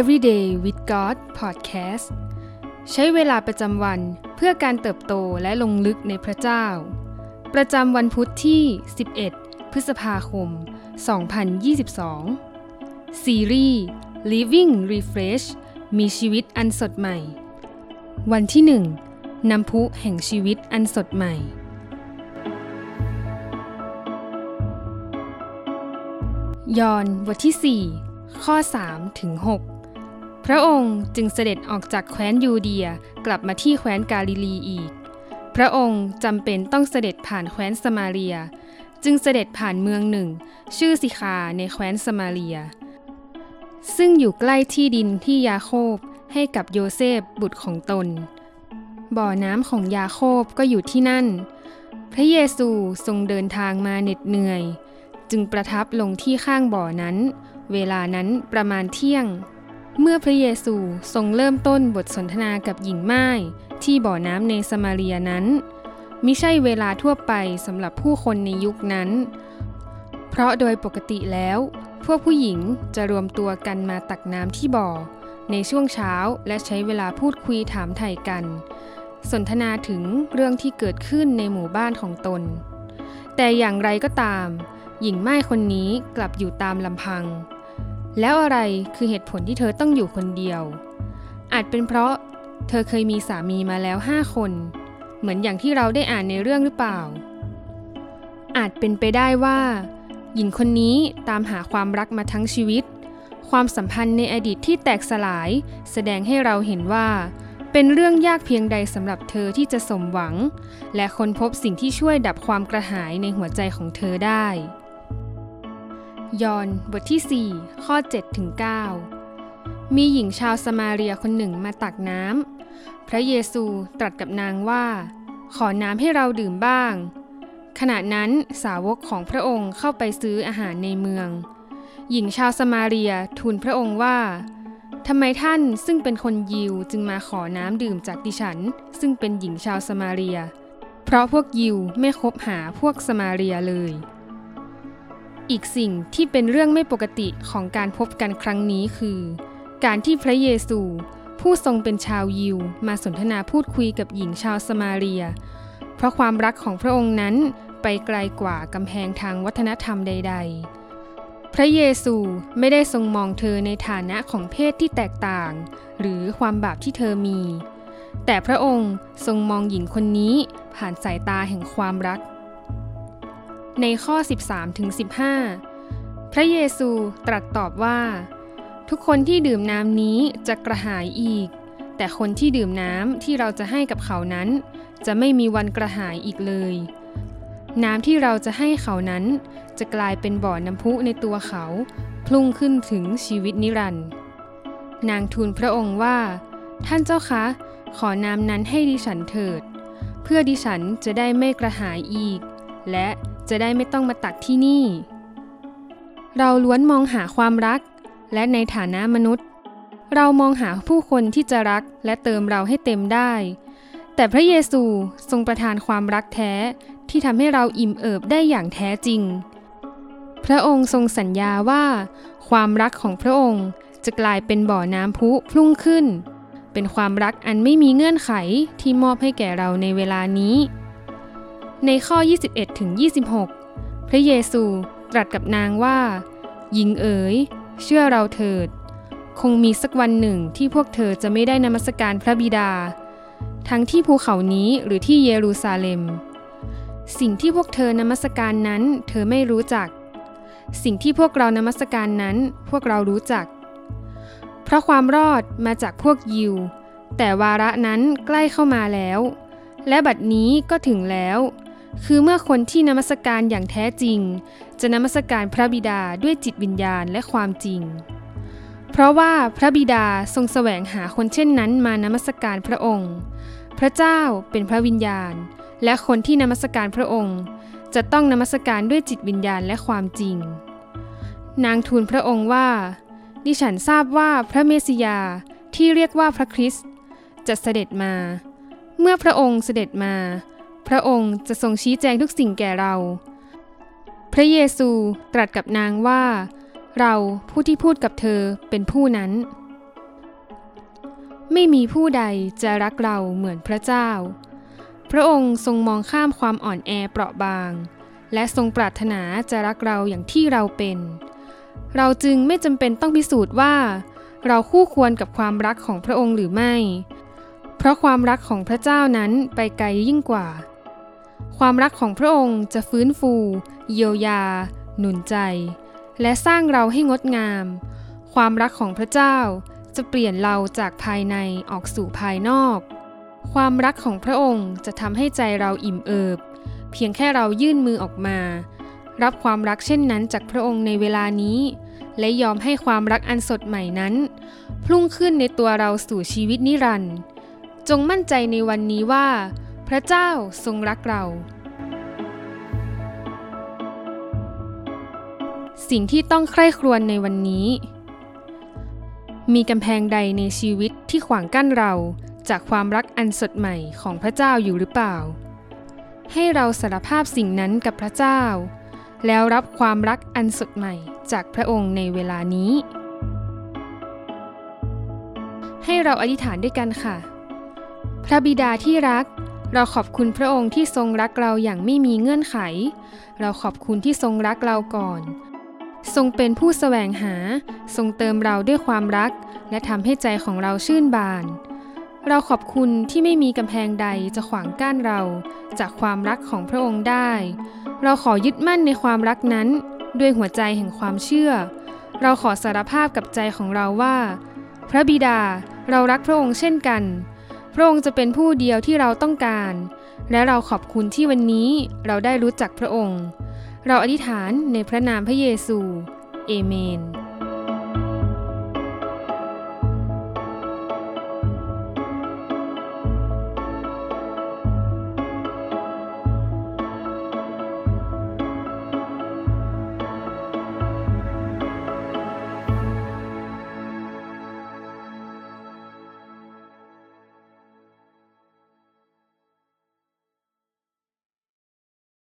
Everyday with God Podcast ใช้เวลาประจำวันเพื่อการเติบโตและลงลึกในพระเจ้า ประจำวันพุทธที่ 11 พฤษภาคม 2022 ซีรีส์ Living Refresh มีชีวิตอันสดใหม่ วันที่ 1น้ำพุแห่งชีวิตอันสดใหม่ยอนบทที่ 4 ข้อ3ถึง6 พระองค์จึงเสด็จออกจากแคว้นยูเดียกลับมาที่แคว้นกาลิลีอีก พระองค์จำเป็นต้องเสด็จผ่านแคว้นสมาเรีย จึงเสด็จผ่านเมืองหนึ่ง ชื่อสิคาในแคว้นสมาเรีย ซึ่งอยู่ใกล้ที่ดินที่ยาโคบให้กับโยเซฟบุตรของตน บ่อน้ำของยาโคบก็อยู่ที่นั่น พระเยซูทรงเดินทางมาเหน็ดเหนื่อย จึงประทับลงที่ข้างบ่อนั้น เวลานั้นประมาณเที่ยง เมื่อพระเยซูทรงเริ่มต้นบทสนทนากับหญิงไม้ที่บ่อน้ำในสมาเรียนั้นมิใช่เวลาทั่วไปสำหรับผู้คนในยุคนั้น เพราะโดยปกติแล้ว พวกผู้หญิงจะรวมตัวกันมาตักน้ำที่บ่อ ในช่วงเช้าและใช้เวลาพูดคุยถามไถ่กัน สนทนาถึงเรื่องที่เกิดขึ้นในหมู่บ้านของตน แต่อย่างไรก็ตาม หญิงไม้คนนี้กลับอยู่ตามลำพัง แล้วอะไรคือเหตุผลที่เธอต้องอยู่คนเดียว อาจเป็นเพราะเธอเคยมีสามีมาแล้วห้าคน เหมือนอย่างที่เราได้อ่านในเรื่องหรือเปล่า อาจเป็นไปได้ว่า หญิงคนนี้ตามหาความรักมาทั้งชีวิต ความสัมพันธ์ในอดีตที่แตกสลาย แสดงให้เราเห็นว่า เป็นเรื่องยากเพียงใดสำหรับเธอที่จะสมหวัง และค้นพบสิ่งที่ช่วยดับความกระหายในหัวใจของเธอได้ ยอนบทที่ 4 ข้อ7ถึง9มีหญิงชาวสมาเรียคนหนึ่งมาตักน้ำพระเยซูตรัสกับนางว่า ขอน้ำให้เราดื่มบ้าง ขณะนั้นสาวกของพระองค์เข้าไปซื้ออาหารในเมือง หญิงชาวสมาเรียทูลพระองค์ว่าทำไมท่านซึ่งเป็นคนยิวจึงมาขอน้ำดื่มจากดิฉัน ซึ่งเป็นหญิงชาวสมาเรีย เพราะพวกยิวไม่คบหาพวกสมาเรียเลย อีกสิ่งที่เป็นเรื่องไม่ปกติของการพบกันครั้งนี้คือ การที่พระเยซู ผู้ทรงเป็นชาวยิว มาสนทนาพูดคุยกับหญิงชาวสมาเรีย เพราะความรักของพระองค์นั้นไปไกลกว่ากำแพงทางวัฒนธรรมใด ๆ พระเยซูไม่ได้ทรงมองเธอในฐานะของเพศที่แตกต่าง หรือความบาปที่เธอมี แต่พระองค์ทรงมองหญิงคนนี้ผ่านสายตาแห่งความรัก ในข้อ 13-15 พระเยซูตรัสตอบว่า ทุกคนที่ดื่มน้ำนี้จะกระหายอีก แต่คนที่ดื่มน้ำที่เราจะให้กับเขานั้น จะไม่มีวันกระหายอีกเลย น้ำที่เราจะให้เขานั้น จะกลายเป็นบ่อน้ำพุในตัวเขา พุ่งขึ้นถึงชีวิตนิรันดร์นางทูลพระองค์ว่า ท่านเจ้าคะ ขอน้ำนั้นให้ดิฉันเถิด เพื่อดิฉันจะได้ไม่กระหายอีก และ จะได้ไม่ต้องมาตักที่นี่ เราล้วนมองหาความรัก และในฐานะมนุษย์ เรามองหาผู้คนที่จะรักและเติมเราให้เต็มได้ แต่พระเยซูทรงประทานความรักแท้ที่ทำให้เราอิ่มเอิบได้อย่างแท้จริง พระองค์ทรงสัญญาว่า ความรักของพระองค์จะกลายเป็นบ่อน้ำพุพุ่งขึ้น เป็นความรักอันไม่มีเงื่อนไขที่มอบให้แก่เราในเวลานี้ ในข้อ 21ถึง26 พระเยซูตรัสกับนางว่า หญิงเอ๋ย เชื่อเราเถิด คงมีสักวันหนึ่งที่พวกเธอจะไม่ได้นมัสการพระบิดา ทั้งที่ภูเขานี้หรือที่เยรูซาเล็ม สิ่งที่พวกเธอนมัสการนั้นเธอไม่รู้จัก สิ่งที่พวกเรานมัสการนั้นพวกเรารู้จัก เพราะความรอดมาจากพวกยิว แต่วาระนั้นใกล้เข้ามาแล้ว และบัดนี้ก็ถึงแล้ว คือเมื่อคนที่นมัสการอย่างแท้จริง จะนมัสการพระบิดาด้วยจิตวิญญาณและความจริง เพราะว่าพระบิดาทรงแสวงหาคนเช่นนั้นมานมัสการพระองค์ พระเจ้าเป็นพระวิญญาณ และคนที่นมัสการพระองค์ จะต้องนมัสการด้วยจิตวิญญาณและความจริง นางทูลพระองค์ว่า ดิฉันทราบว่าพระเมสสิยาที่เรียกว่าพระคริสต์จะเสด็จมา เมื่อพระองค์เสด็จมา พระองค์จะทรงชี้แจงทุกสิ่งแก่เรา พระเยซูตรัสกับนางว่า เราผู้ที่พูดกับเธอเป็นผู้นั้น ไม่มีผู้ใดจะรักเราเหมือนพระเจ้า พระองค์ทรงมองข้ามความอ่อนแอเปราะบาง และทรงปรารถนาจะรักเราอย่างที่เราเป็น เราจึงไม่จำเป็นต้องพิสูจน์ว่า เราคู่ควรกับความรักของพระองค์หรือไม่ เพราะความรักของพระเจ้านั้นไปไกลยิ่งกว่า ความรักของพระองค์จะฟื้นฟู เยียวยา หนุนใจ และสร้างเราให้งดงาม ความรักของพระเจ้าจะเปลี่ยนเราจากภายในออกสู่ภายนอก ความรักของพระองค์จะทำให้ใจเราอิ่มเอิบ เพียงแค่เรายื่นมือออกมา รับความรักเช่นนั้นจากพระองค์ในเวลานี้ และยอมให้ความรักอันสดใหม่นั้น พุ่งขึ้นในตัวเราสู่ชีวิตนิรันดร์จงมั่นใจในวันนี้ว่า ระเจ้าทรงรักเรา สิ่งที่ต้องใคร่ครวญในวันนี้ มีกำแพงใดในชีวิตที่ขวางกั้นเราจากความรักอันสดใหม่ของพระเจ้าอยู่หรือเปล่า ให้เราสารภาพสิ่งนั้นกับพระเจ้า แล้วรับความรักอันสดใหม่จากพระองค์ในเวลานี้ ให้เราอธิษฐานด้วยกันค่ะ พระบิดาที่รัก เราขอบคุณพระองค์ที่ทรงรักเราอย่างไม่มีเงื่อนไข เราขอบคุณที่ทรงรักเราก่อน ทรงเป็นผู้แสวงหา ทรงเติมเราด้วยความรัก และทำให้ใจของเราชื่นบาน เราขอบคุณที่ไม่มีกำแพงใดจะขวางกั้นเรา จากความรักของพระองค์ได้ เราขอยึดมั่นในความรักนั้น ด้วยหัวใจแห่งความเชื่อ เราขอสารภาพกับใจของเราว่า พระบิดาเรารักพระองค์เช่นกัน พระองค์จะเป็นผู้เดียวที่เราต้องการ และเราขอบคุณที่วันนี้เราได้รู้จักพระองค์ เราอธิษฐานในพระนามพระเยซู เอเมน